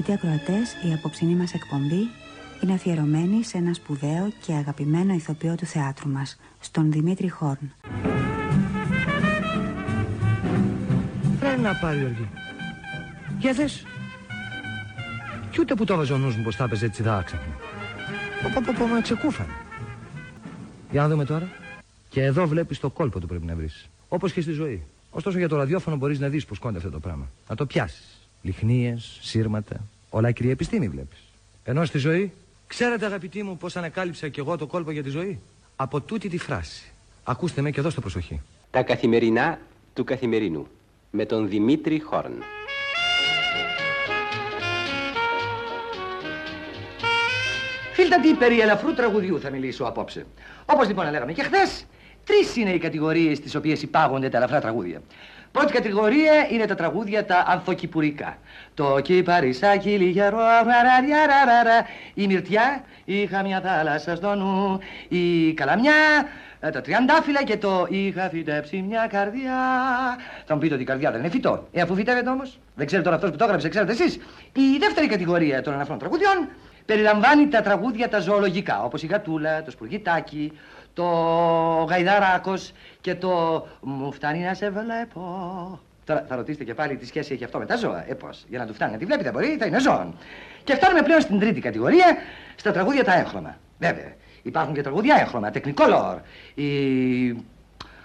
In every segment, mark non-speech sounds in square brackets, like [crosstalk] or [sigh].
Αγαπητοί ακροατές, η απόψινή μας εκπομπή είναι αφιερωμένη σε ένα σπουδαίο και αγαπημένο ηθοποιό του θεάτρου μας, στον Δημήτρη Χόρν. Πρέπει να πάρει, Γιώργη. Για δες. Κι ούτε που το έβαζε ο νους μου πως θα έπαιζε έτσι δάξα μου. Πω, πω, πω, μα ξεκούφανε. Για να δούμε τώρα. Και εδώ βλέπεις το κόλπο του πρέπει να βρεις. Όπως και στη ζωή. Ωστόσο για το ραδιόφωνο μπορείς να δεις πως κόνται αυτό το πράγμα. Να το πιάσεις. Λιχνίες, σύρματα. Όλα κυρία επιστήμη βλέπεις. Ενώ στη ζωή, ξέρετε αγαπητοί μου πως ανακάλυψα κι εγώ το κόλπο για τη ζωή; Από τούτη τη φράση. Ακούστε με και δώστε προσοχή. Τα καθημερινά του καθημερινού με τον Δημήτρη Χόρν. Φίλτα περί ελαφρού τραγουδιού θα μιλήσω απόψε. Όπως λοιπόν λέγαμε και χθες, τρεις είναι οι κατηγορίες στις οποίες υπάγονται τα ελαφρά τραγούδια. Πρώτη κατηγορία είναι τα τραγούδια τα ανθοκυπουρικά. Το κυπαρισάκι λιγερό, η μυρτιά, είχα μια θάλασσα στο νου, η καλαμιά, ε, τα τριαντάφυλλα και το είχα φυτέψει μια καρδιά. Θα μου πείτε ότι η καρδιά δεν είναι φυτό. Ε, αφού φυτεύεται όμως, δεν ξέρετε τώρα αυτός που το έγραψε, ξέρετε εσείς. Η δεύτερη κατηγορία των αναφρών τραγουδιών περιλαμβάνει τα τραγούδια τα ζωολογικά, όπως η γατούλα, το σπουργητάκι, το γαϊδαράκος και το μου φτάνει να σε βλέπω. Τώρα θα ρωτήσετε και πάλι τι σχέση έχει αυτό με τα ζώα. Ε, πώς. Για να του φτάνει να τη βλέπετε μπορεί, θα είναι ζώων. Και φτάνουμε πλέον στην τρίτη κατηγορία, στα τραγούδια τα έγχρωμα. Βέβαια, υπάρχουν και τραγούδια έγχρωμα, τεκνικόλορ. Η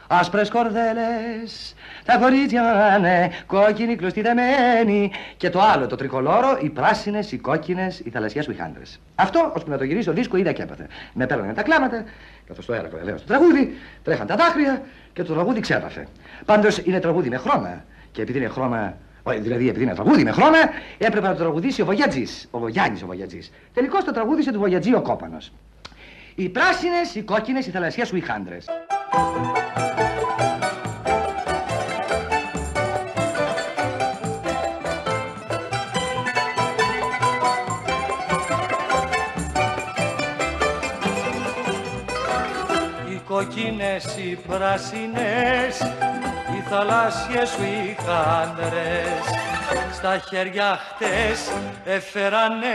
Άσπρες κορδέλες, τα κορίτσια είναι κόκκινοι κλωστοί δεμένοι και το άλλο το τρικολόρο, οι πράσινες, οι κόκκινες, οι θαλασσιές χάντρες. Αυτό, ώσπου να το γυρίσω δίσκο, είδα και έπαθε. Με παίρνανε τα κλάματα, καθώς το έλεγα βεβαίως το τραγούδι, τρέχαν τα δάκρυα και το τραγούδι ξέπαθε. Πάντως είναι τραγούδι με χρώμα και επειδή είναι χρώμα Δηλαδή, επειδή είναι τραγούδι με χρώμα, έπρεπε να το τραγουδήσει ο Βογιατζής. Ο Βογιάννης ο Βογιατζής. Τελικώς το τραγούδισε του Βογιατζή ο Κόπανος. Οι πράσινες, οι κόκκινες, οι θαλασσιέ σου οι χάντρε. κόκκινες οι πράσινες οι θαλάσσιες σου οι χάντρες στα χέρια χτες έφερανε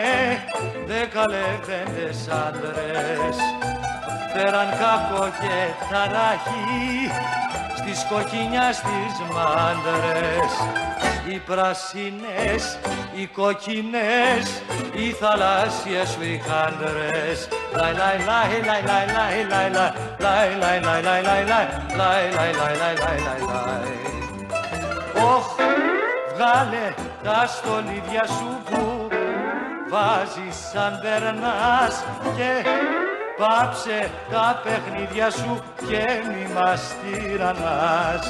δέκα λεβέντες άντρες φέραν κακό και ταράχη στις κοκκινιά στις μάντρες οι πράσινες, οι κόκκινες, οι θαλάσσιες σου οι χάντρες Λαϊ λαϊ λαϊ λαϊ λαϊ λαϊ λαϊ λαϊ λαϊ λαϊ λαϊ λαϊ λαϊ λαϊ λαϊ λαϊ λαϊ λαϊ λαϊ Όχ, βγάλε τα στολίδια σου που βάζεις σαν περνάς και πάψε τα παιχνίδια σου και μη μας τυραννάς.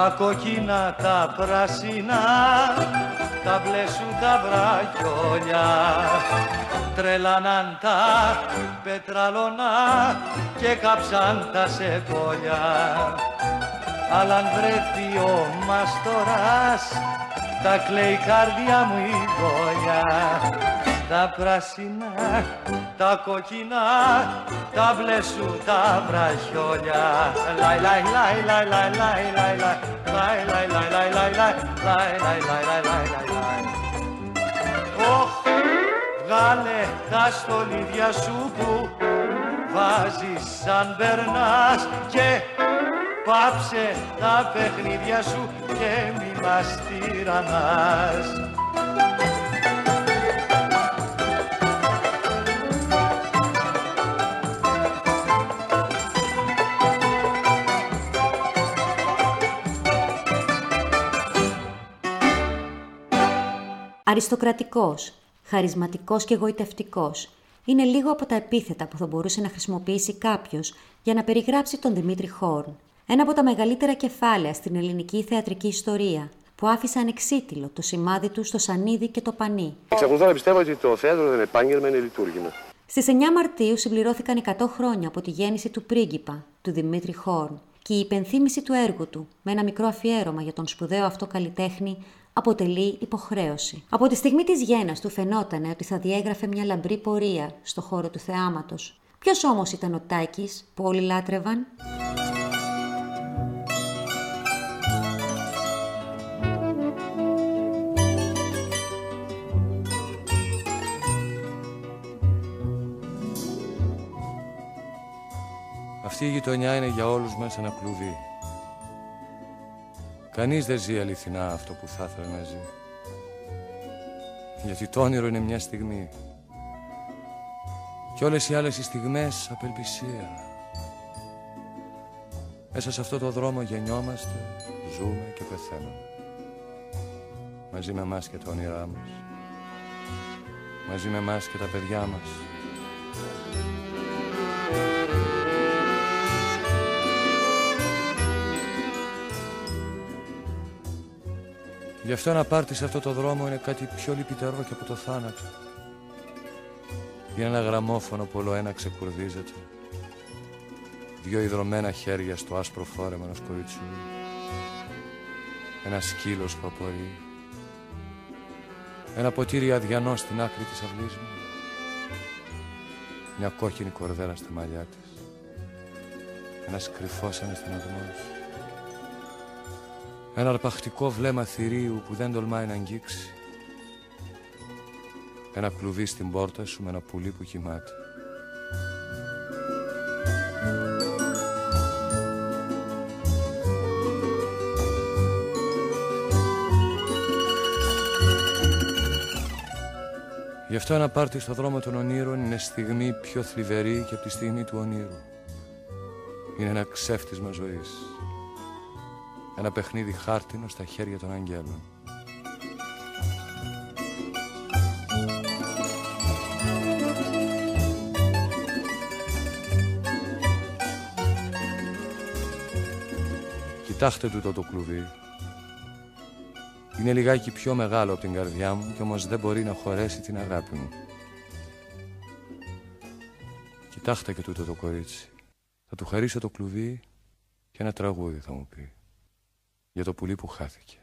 Τα κόκκινα, τα πράσινα, τα μπλε σου τα βραχιόλια τρελάναν τα πετραλώνα και κάψαν τα σεκόλια. Αλλά αν βρεθεί ο μαστοράς τα κλαίει καρδιά μου η γόλια τα πράσινα, τα κοκκινά, τα μπλε σου τα βραχιόλια. Λαϊ λαϊ λαϊ λαϊ λαϊ λαϊ λαϊ λαϊ λαϊ λαϊ λαϊ λαϊ λαϊ λαϊ λαϊ λαϊ λαϊ λαϊ λαϊ Ωχ, βγάλε τα στολίδια σου που βάζεις σαν περνάς και πάψε τα παιχνίδια σου και μη μας τυραννάς. Αριστοκρατικός, χαρισματικός και γοητευτικός είναι λίγο από τα επίθετα που θα μπορούσε να χρησιμοποιήσει κάποιος για να περιγράψει τον Δημήτρη Χόρν, ένα από τα μεγαλύτερα κεφάλαια στην ελληνική θεατρική ιστορία, που άφησε ανεξίτηλο το σημάδι του στο σανίδι και το πανί. Εξακολουθώ να πιστεύω ότι το θέατρο δεν είναι επάγγελμα, είναι λειτουργήμα. Στις 9 Μαρτίου συμπληρώθηκαν 100 χρόνια από τη γέννηση του πρίγκιπα, του Δημήτρη Χόρν, και η υπενθύμηση του έργου του με ένα μικρό αφιέρωμα για τον σπουδαίο αυτό καλλιτέχνη αποτελεί υποχρέωση. Από τη στιγμή της γέννας του φαινότανε ότι θα διέγραφε μια λαμπρή πορεία στο χώρο του θεάματος. Ποιος όμως ήταν ο Τάκης που όλοι λάτρευαν; Αυτή η γειτονιά είναι για όλους μας ένα κλουβί. Κανείς δεν ζει αληθινά αυτό που θα ήθελε να ζει. Γιατί το όνειρο είναι μια στιγμή. Και όλες οι άλλες οι στιγμές απελπισία. Μέσα σε αυτό το δρόμο γεννιόμαστε, ζούμε και πεθαίνουμε. Μαζί με εμάς και τα όνειρά μας. Μαζί με εμάς και τα παιδιά μας. Γι' αυτό να πάρτι σε αυτό το δρόμο είναι κάτι πιο λυπητερό και από το θάνατο. Είναι ένα γραμμόφωνο που όλο ένα ξεκουρδίζεται. Δυο ιδρωμένα χέρια στο άσπρο φόρεμα ενός κοριτσιού. Ένα σκύλος που απορεί. Ένα ποτήρι αδιανό στην άκρη της αυλής μου. Μια κόκκινη κορδέλα στα μαλλιά της. Ένας κρυφός αναισθηματισμός. Ένα αρπακτικό βλέμμα θηρίου που δεν τολμάει να αγγίξει. Ένα κλουβί στην πόρτα σου με ένα πουλί που κοιμάται. Γι' αυτό ένα πάρτι στο δρόμο των ονείρων είναι στιγμή πιο θλιβερή και από τη στιγμή του ονείρου. Είναι ένα ξέφτισμα ζωής. Ένα παιχνίδι χάρτινο στα χέρια των αγγέλων. Κοιτάξτε τούτο το κλουβί. Είναι λιγάκι πιο μεγάλο από την καρδιά μου και όμως δεν μπορεί να χωρέσει την αγάπη μου. Κοιτάξτε και τούτο το κορίτσι. Θα του χαρίσω το κλουβί και ένα τραγούδι θα μου πει. Για το πουλί που χάθηκε.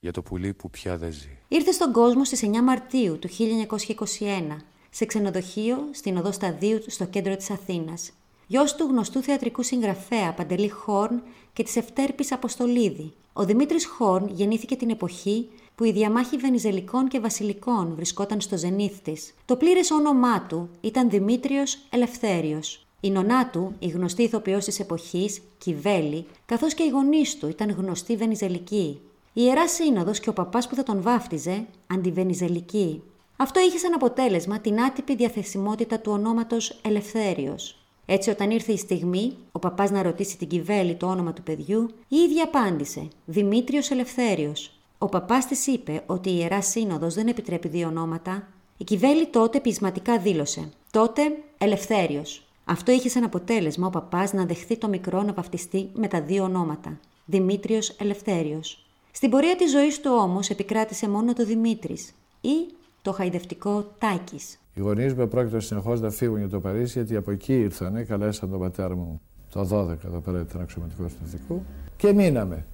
Για το πουλί που πια δεν ζει. Ήρθε στον κόσμο στις 9 Μαρτίου του 1921 σε ξενοδοχείο στην οδό Σταδίου στο κέντρο της Αθήνας. Γιος του γνωστού θεατρικού συγγραφέα Παντελή Χόρν και της Ευτέρπης Αποστολίδη. Ο Δημήτρης Χόρν γεννήθηκε την εποχή που η διαμάχη Βενιζελικών και Βασιλικών βρισκόταν στο ζενήθ της. Το πλήρες όνομά του ήταν Δημήτριος Ελευθέριος. Η νονά του, η γνωστή ηθοποιός της εποχής, Κιβέλη, καθώς και οι γονείς του ήταν γνωστοί Βενιζελικοί. Η ιερά σύνοδος και ο παπάς που θα τον βάφτιζε, αντιβενιζελική. Αυτό είχε σαν αποτέλεσμα την άτυπη διαθεσιμότητα του ονόματος Ελευθέριος. Έτσι, όταν ήρθε η στιγμή, ο παπάς να ρωτήσει την Κιβέλη το όνομα του παιδιού, η ίδια απάντησε: Δημήτριος Ελευθέριος. Ο παπάς της είπε ότι η ιερά σύνοδος δεν επιτρέπει δύο ονόματα. Η Κιβέλη τότε πεισματικά δήλωσε: Τότε Ελευθέριος. Αυτό είχε σαν αποτέλεσμα ο παπάς να δεχθεί το μικρό να βαφτιστεί με τα δύο ονόματα. Δημήτριος Ελευθέριος. Στην πορεία της ζωής του όμως επικράτησε μόνο το Δημήτρης ή το χαϊδευτικό Τάκης. Οι γονείς μου πρόκειται συνεχώς να φύγουν για το Παρίσι, γιατί από εκεί ήρθανε, καλέσαν τον πατέρα μου το 12 εδώ πέρα ήταν αξιωματικό του εθνικού και μείναμε.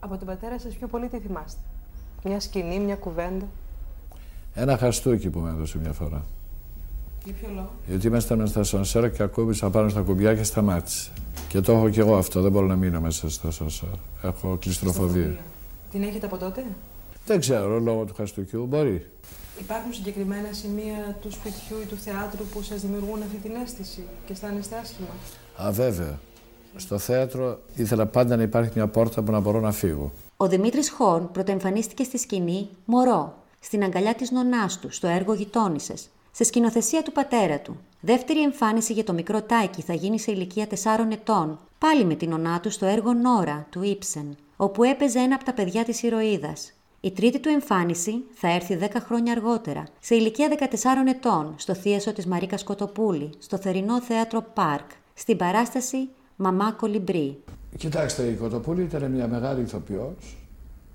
Από τον πατέρα σας πιο πολύ τι θυμάστε; Μια σκηνή, μια κουβέντα; Ένα χαστούκι που με έδωσε μια φορά. Για ποιο λόγο; Γιατί ήμασταν στα σανσέρα και ακούμπησα πάνω στα κουμπιά και σταμάτησε. Και το έχω κι εγώ αυτό. Δεν μπορώ να μείνω μέσα στα σανσέρα. Έχω κλειστροφοβία. Την έχετε από τότε; Δεν ξέρω, λόγω του χαστούκιου μπορεί. Υπάρχουν συγκεκριμένα σημεία του σπιτιού ή του θεάτρου που σας δημιουργούν αυτή την αίσθηση και αισθάνεστε άσχημα; Α, βέβαια. Στο θέατρο ήθελα πάντα να υπάρχει μια πόρτα που να μπορώ να φύγω. Ο Δημήτρης Χόρν πρωτοεμφανίστηκε στη σκηνή Μωρό, στην αγκαλιά της νονάς του, στο έργο Γειτόνισε, σε σκηνοθεσία του πατέρα του. Δεύτερη εμφάνιση για το μικρό Τάικι θα γίνει σε ηλικία 4 ετών, πάλι με την ονά του στο έργο Νόρα του Ήψεν, όπου έπαιζε ένα από τα παιδιά της ηρωίδας. Η τρίτη του εμφάνιση θα έρθει 10 χρόνια αργότερα, σε ηλικία 14 ετών, στο θίασο της Μαρίκα Κοτοπούλη, στο θερινό θέατρο Πάρκ, στην παράσταση Μαμά Κολυμπρί. Κοιτάξτε, η Κοτοπούλη ήταν μια μεγάλη ηθοποιός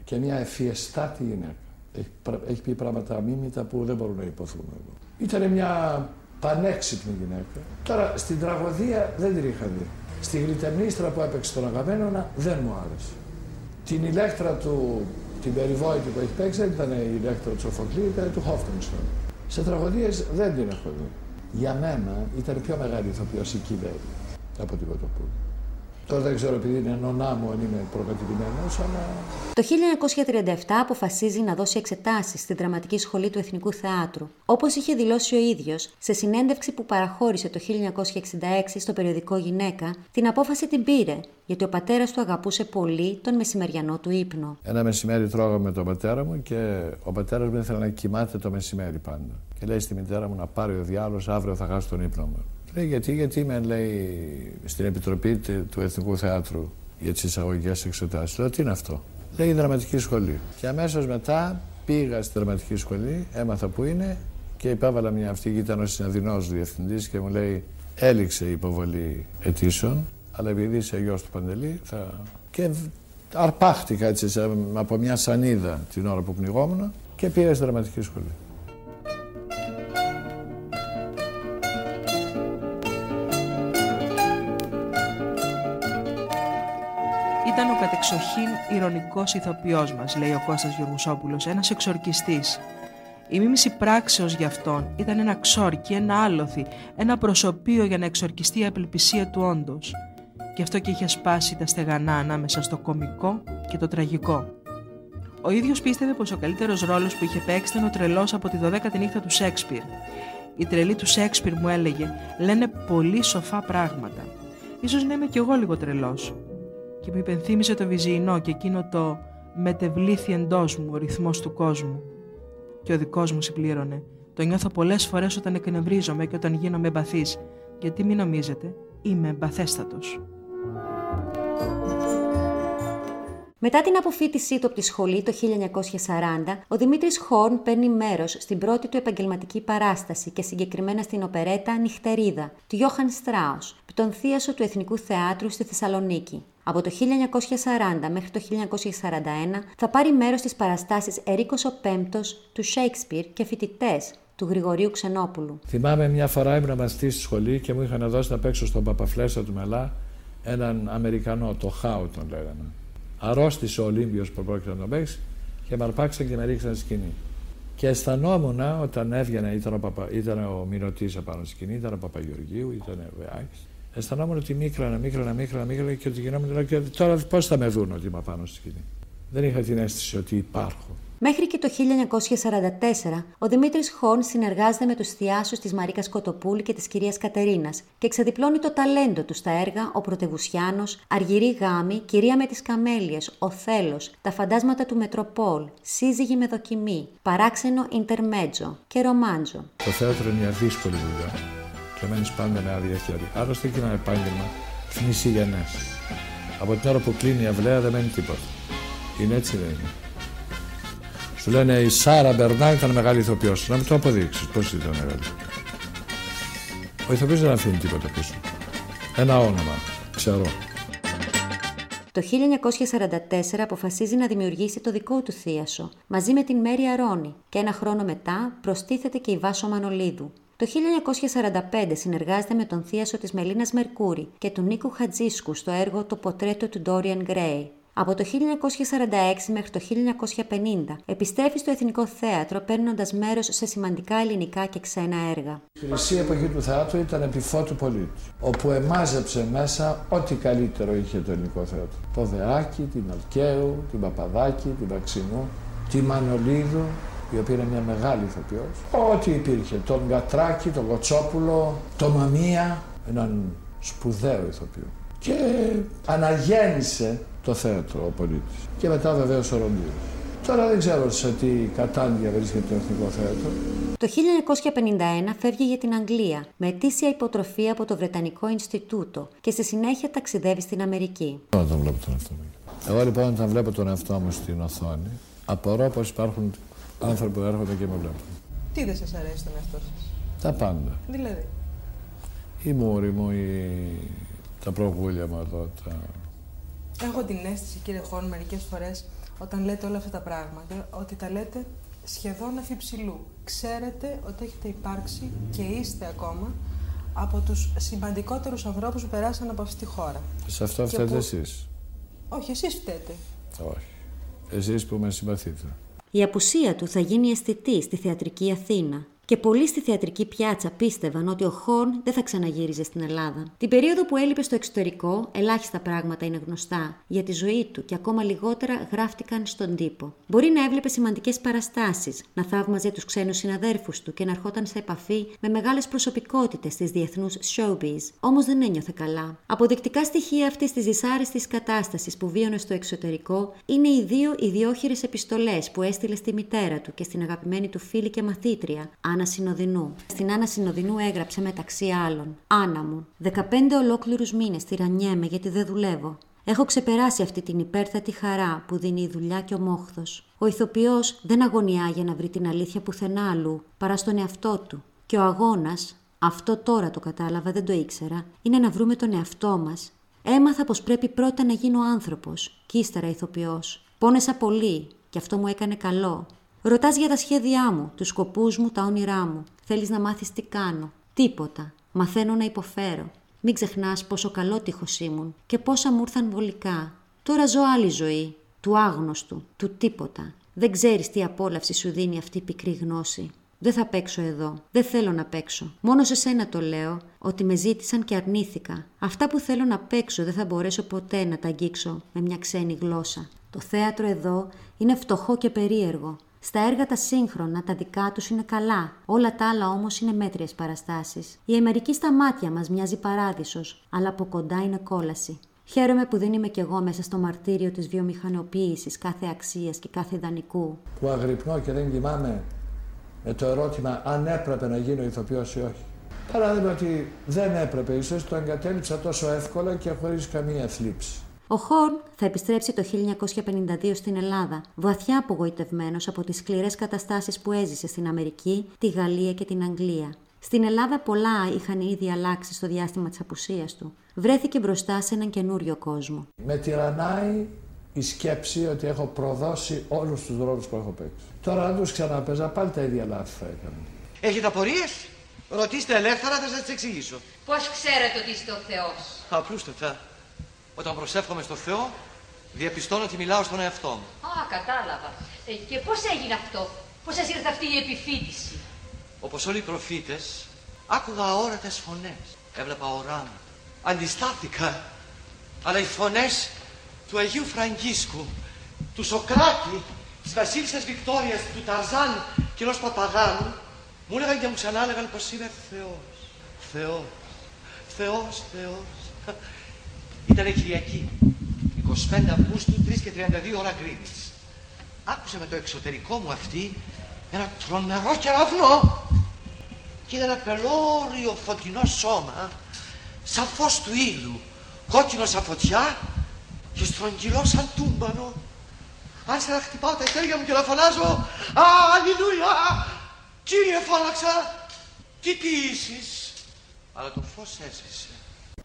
και μια ευφιεστάτη γυναίκα. Έχει, έχει πει πράγματα αμήμητα που δεν μπορούν να υποθούν εδώ. Ήταν μια Πανέξυπνη γυναίκα. Τώρα στην τραγωδία δεν την είχα δει. Στη γλυτεμνίστρα που έπαιξε τον Αγαμένονα δεν μου άρεσε. Την ηλέκτρα του, την περιβόητη που έχει παίξει δεν ήταν η ηλέκτρα του Σοφοκλή, ήταν του Χόφτενστον. Σε τραγωδίες δεν την έχω δει. Για μένα ήταν πιο μεγάλη ηθοποιός η Κιβέρη από την Κοτοπούλη. Τώρα δεν ξέρω επειδή είναι νονά μου αν είμαι προκατηλημένος, αλλά... Το 1937 αποφασίζει να δώσει εξετάσεις στη Δραματική Σχολή του Εθνικού Θεάτρου. Όπως είχε δηλώσει ο ίδιος, σε συνέντευξη που παραχώρησε το 1966 στο περιοδικό Γυναίκα, την απόφαση την πήρε, γιατί ο πατέρας του αγαπούσε πολύ τον μεσημεριανό του ύπνο. Ένα μεσημέρι τρώγαμε με τον πατέρα μου και ο πατέρας μου ήθελε να κοιμάται το μεσημέρι πάντα. Και λέει στη μητέρα μου να πάρει ο διάλογος, αύριο θα χάσει τον ύπνο μου. Λέει γιατί, γιατί με λέει στην Επιτροπή του Εθνικού Θεάτρου για τις εισαγωγικές εξετάσεις. Λέω τι είναι αυτό; Λέει δραματική σχολή. Και αμέσως μετά πήγα στη δραματική σχολή, έμαθα που είναι και υπέβαλα μια αυτή. Ήταν ο συναδεινός διευθυντής και μου λέει έληξε η υποβολή αιτήσεων, αλλά επειδή είσαι γιος του Παντελή θα. Και αρπάχτηκα έτσι από μια σανίδα την ώρα που πνιγόμουν και πήγα στη δραματική σχολή. Ηρωνικός ηθοποιός μας, λέει ο Κώστας Γιωργουσόπουλος, ένας εξορκιστής. Η μίμηση πράξεως για αυτόν ήταν ένα ξόρκι, ένα άλοθη, ένα προσωπείο για να εξορκιστεί η απελπισία του όντως. Και αυτό και είχε σπάσει τα στεγανά ανάμεσα στο κομικό και το τραγικό. Ο ίδιος πίστευε πως ο καλύτερος ρόλος που είχε παίξει ήταν ο τρελός από τη 12η νύχτα του Σέξπιρ. Η τρελή του Σέξπιρ μου έλεγε: Λένε πολύ σοφά πράγματα. Ίσως να είμαι κι εγώ λίγο τρελός και μου υπενθύμισε το βυζιεινό και εκείνο το «μετεβλήθη εντός μου ο ρυθμός του κόσμου». Και ο δικός μου συμπλήρωνε «Το νιώθω πολλές φορές όταν εκνευρίζομαι και όταν γίνομαι εμπαθής, γιατί μην νομίζετε, είμαι εμπαθέστατος». Μετά την αποφύτισή του από τη σχολή το 1940, ο Δημήτρης Χόρν παίρνει μέρος στην πρώτη του επαγγελματική παράσταση και συγκεκριμένα στην οπερέτα «Νυχτερίδα» του Γιώχαν Στράους, τον θίασο του Εθνικού Θεάτρου στη Θεσσαλονίκη. Από το 1940 μέχρι το 1941 θα πάρει μέρος στις παραστάσεις Ερίκος ο Πέμπτος του Σέιξπιρ και φοιτητές του Γρηγορίου Ξενόπουλου. Θυμάμαι μια φορά ήμουν μαθητής στη σχολή και μου είχαν δώσει να παίξω στον Παπαφλέσσα του Μελά έναν Αμερικανό, το Χάου τον λέγανε. Αρρώστησε ο Ολύμπιος που πρόκειται να τον παίξει και με αρπάξαν και με ρίξαν στη σκηνή. Και αισθανόμουν όταν έβγαινε, ήταν ο, Παπα, ήταν ο Μυρωτής απάνω στη σκηνή, ήταν ο Παπαγεωργίου, ήταν ο Βεάκης αισθανόμουν ότι μίκρανα, μίκρανα, μίκρανα, μίκρανα και ότι γινόμουν. Και τώρα πώς θα με δουν ότι είμαι πάνω στη σκηνή. Δεν είχα την αίσθηση ότι υπάρχω. Μέχρι και το 1944, ο Δημήτρης Χόν συνεργάζεται με τους θειάσους της Μαρίκα Κοτοπούλη και της κυρίας Κατερίνας και εξαδιπλώνει το ταλέντο του στα έργα Ο Πρωτεβουσιάνο, Αργυρή Γάμη, Κυρία με τις Καμέλιες, Ο Θέλος, Τα Φαντάσματα του Μετροπόλ, Σύζυγη με δοκιμή, Παράξενο Ιντερμέτζο και Ρομάντζο. Το θέατρο είναι μια δύσκολη δουλειά και μένεις πάντα με άδεια χέρια. Άλλωστε και ένα επάγγελμα θνησιγενές. Από την ώρα που κλείνει η αυλαία δεν μένει τίποτα. Είναι έτσι δεν είναι. Σου λένε η Σάρα Μπερνάρ ήταν μεγάλη ηθοποιός. Να μου το αποδείξεις πώς ήταν μεγάλη. Ο ηθοποιός δεν αφήνει τίποτα πίσω. Ένα όνομα. Ξέρω. Το 1944 αποφασίζει να δημιουργήσει το δικό του θίασο, μαζί με την Μέρη Αρώνη και ένα χρόνο μετά προστίθεται και η Βάσο Μανολίδου. Το 1945 συνεργάζεται με τον θίασο της Μελίνας Μερκούρη και του Νίκου Χατζίσκου στο έργο «Το ποτρέτο του Ντόριαν Γκρέι». Από το 1946 μέχρι το 1950 επιστρέφει στο Εθνικό Θέατρο παίρνοντας μέρος σε σημαντικά ελληνικά και ξένα έργα. Η χρυσή εποχή του θεάτρου ήταν επιφώτου πολίτης, όπου εμάζεψε μέσα ό,τι καλύτερο είχε το ελληνικό θέατρο. Το Δεάκη, την Αλκαίου, την Παπαδάκη, την Βαξινού, τη Μανολίδου, η οποία είναι μια μεγάλη ηθοποιός. Ό,τι υπήρχε, τον Γκατράκη, τον Κοτσόπουλο, τον Μαμία, έναν σπουδαίο ηθοποιό. Και αναγέννησε το θέατρο ο πολίτης. Και μετά βεβαίως ο Ρομπίος. Τώρα δεν ξέρω σε τι κατάντια βρίσκεται το Εθνικό Θέατρο. Το 1951 φεύγει για την Αγγλία με αιτήσια υποτροφία από το Βρετανικό Ινστιτούτο και στη συνέχεια ταξιδεύει στην Αμερική. Όταν βλέπω τον εαυτό μου. Εγώ λοιπόν όταν βλέπω τον εαυτό μου στην οθόνη, απορώ πως υπάρχουν άνθρωποι που έρχονται και με βλέπουν. Τι δεν σας αρέσει τον εαυτό σας, Τα πάντα. Δηλαδή. Η μούρη μου, η... τα προβούλια μου εδώ. Τα... Έχω την αίσθηση, κύριε Χόρν, μερικές φορές όταν λέτε όλα αυτά τα πράγματα, ότι τα λέτε σχεδόν αφιψηλού. Ξέρετε ότι έχετε υπάρξει και είστε ακόμα από τους σημαντικότερους ανθρώπους που περάσαν από αυτή τη χώρα. Σε αυτό φταίτε που... εσείς. Όχι, εσείς φταίτε. Όχι. Εσείς που με συμπαθείτε. Η απουσία του θα γίνει αισθητή στη θεατρική Αθήνα και πολλοί στη θεατρική πιάτσα πίστευαν ότι ο Χόρν δεν θα ξαναγύριζε στην Ελλάδα. Την περίοδο που έλειπε στο εξωτερικό, ελάχιστα πράγματα είναι γνωστά για τη ζωή του και ακόμα λιγότερα γράφτηκαν στον τύπο. Μπορεί να έβλεπε σημαντικές παραστάσεις, να θαύμαζε τους ξένους συναδέρφους του και να ερχόταν σε επαφή με μεγάλες προσωπικότητες της διεθνούς showbiz. Όμως δεν ένιωθε καλά. Αποδεικτικά στοιχεία αυτής της δυσάρεστης κατάστασης που βίωνε στο εξωτερικό είναι οι δύο ιδιόχειρες επιστολές που έστειλε στη μητέρα του και στην αγαπημένη του φίλη και μαθήτρια, Άννα Συνοδεινού. Στην Άννα Συνοδεινού έγραψε μεταξύ άλλων: Άννα μου, 15 ολόκληρους μήνες τυραννιέμαι γιατί δεν δουλεύω. Έχω ξεπεράσει αυτή την υπέρθετη χαρά που δίνει η δουλειά και ο μόχθος. Ο ηθοποιός δεν αγωνιά για να βρει την αλήθεια πουθενά αλλού, παρά στον εαυτό του. Και ο αγώνας, αυτό τώρα το κατάλαβα, δεν το ήξερα, είναι να βρούμε τον εαυτό μας. Έμαθα πως πρέπει πρώτα να γίνω άνθρωπος, και ύστερα ηθοποιός. Πόνεσα πολύ, και αυτό μου έκανε καλό. Ρωτάς για τα σχέδιά μου, τους σκοπούς μου, τα όνειρά μου. Θέλεις να μάθεις τι κάνω. Τίποτα. Μαθαίνω να υποφέρω. Μην ξεχνάς πόσο καλό τείχο ήμουν και πόσα μου ήρθαν βολικά. Τώρα ζω άλλη ζωή. Του άγνωστου, του τίποτα. Δεν ξέρεις τι απόλαυση σου δίνει αυτή η πικρή γνώση. Δεν θα παίξω εδώ. Δεν θέλω να παίξω. Μόνο σε σένα το λέω, ότι με ζήτησαν και αρνήθηκα. Αυτά που θέλω να παίξω δεν θα μπορέσω ποτέ να τα αγγίξω με μια ξένη γλώσσα. Το θέατρο εδώ είναι φτωχό και περίεργο. Στα έργα τα σύγχρονα, τα δικά τους είναι καλά. Όλα τα άλλα όμως είναι μέτριες παραστάσεις. Η Αμερική στα μάτια μας μοιάζει παράδεισος, αλλά από κοντά είναι κόλαση. Χαίρομαι που δεν είμαι κι εγώ μέσα στο μαρτύριο της βιομηχανοποίησης κάθε αξίας και κάθε ιδανικού. Που αγρυπνώ και δεν κοιμάμαι με το ερώτημα αν έπρεπε να γίνω ηθοποιός ή όχι. Παράδειγμα ότι δεν έπρεπε, ίσως το εγκατέλειψα τόσο εύκολα και χωρίς καμία θλίψη. Ο Χόρν θα επιστρέψει το 1952 στην Ελλάδα, βαθιά απογοητευμένος από τις σκληρές καταστάσεις που έζησε στην Αμερική, τη Γαλλία και την Αγγλία. Στην Ελλάδα πολλά είχαν ήδη αλλάξει στο διάστημα της απουσίας του. Βρέθηκε μπροστά σε έναν καινούριο κόσμο. Με τυραννάει η σκέψη ότι έχω προδώσει όλους τους ρόλους που έχω παίξει. Τώρα αν τους ξαναπέζα πάλι τα ίδια λάθη θα έκανα. Έχετε απορίες; Ρωτήστε ελεύθερα, θα σας τις εξηγήσω. Πώς ξέρετε ότι είστε ο Θεός; Απλούστατα. Όταν προσεύχομαι στο Θεό, διαπιστώνω ότι μιλάω στον εαυτό μου. Α, κατάλαβα. Ε, και πώς έγινε αυτό, πώς σας ήρθε αυτή η επιφύτηση. Όπως όλοι οι προφήτες, άκουγα αόρατες φωνές. Έβλεπα οράματα. Αντιστάθηκα. Αλλά οι φωνές του Αγίου Φραγκίσκου, του Σοκράτη, της Βασίλισσας Βικτόριας, του Ταρζάν και ενός Παπαγάνου, μου έλεγαν και μου ξανά έλεγαν πως είμαι Θεός. Θεός. Θεός, Θεός. Ήταν Κυριακή, 25 Αυγούστου, 3 και 32 ώρα Γκρίνης. Άκουσα με το εξωτερικό μου αυτή ένα τρομερό κεραυνό και είδα ένα πελώριο φωτεινό σώμα σαν φως του ήλιου, κόκκινο σαν φωτιά και στρογγυλό σαν τούμπανο. Άρχισα να χτυπάω τα χέρια μου και να φωνάζω «Α, αλληλούια! Κύριε φώναξα, τι ποιήσεις» Αλλά το φως έσβησε.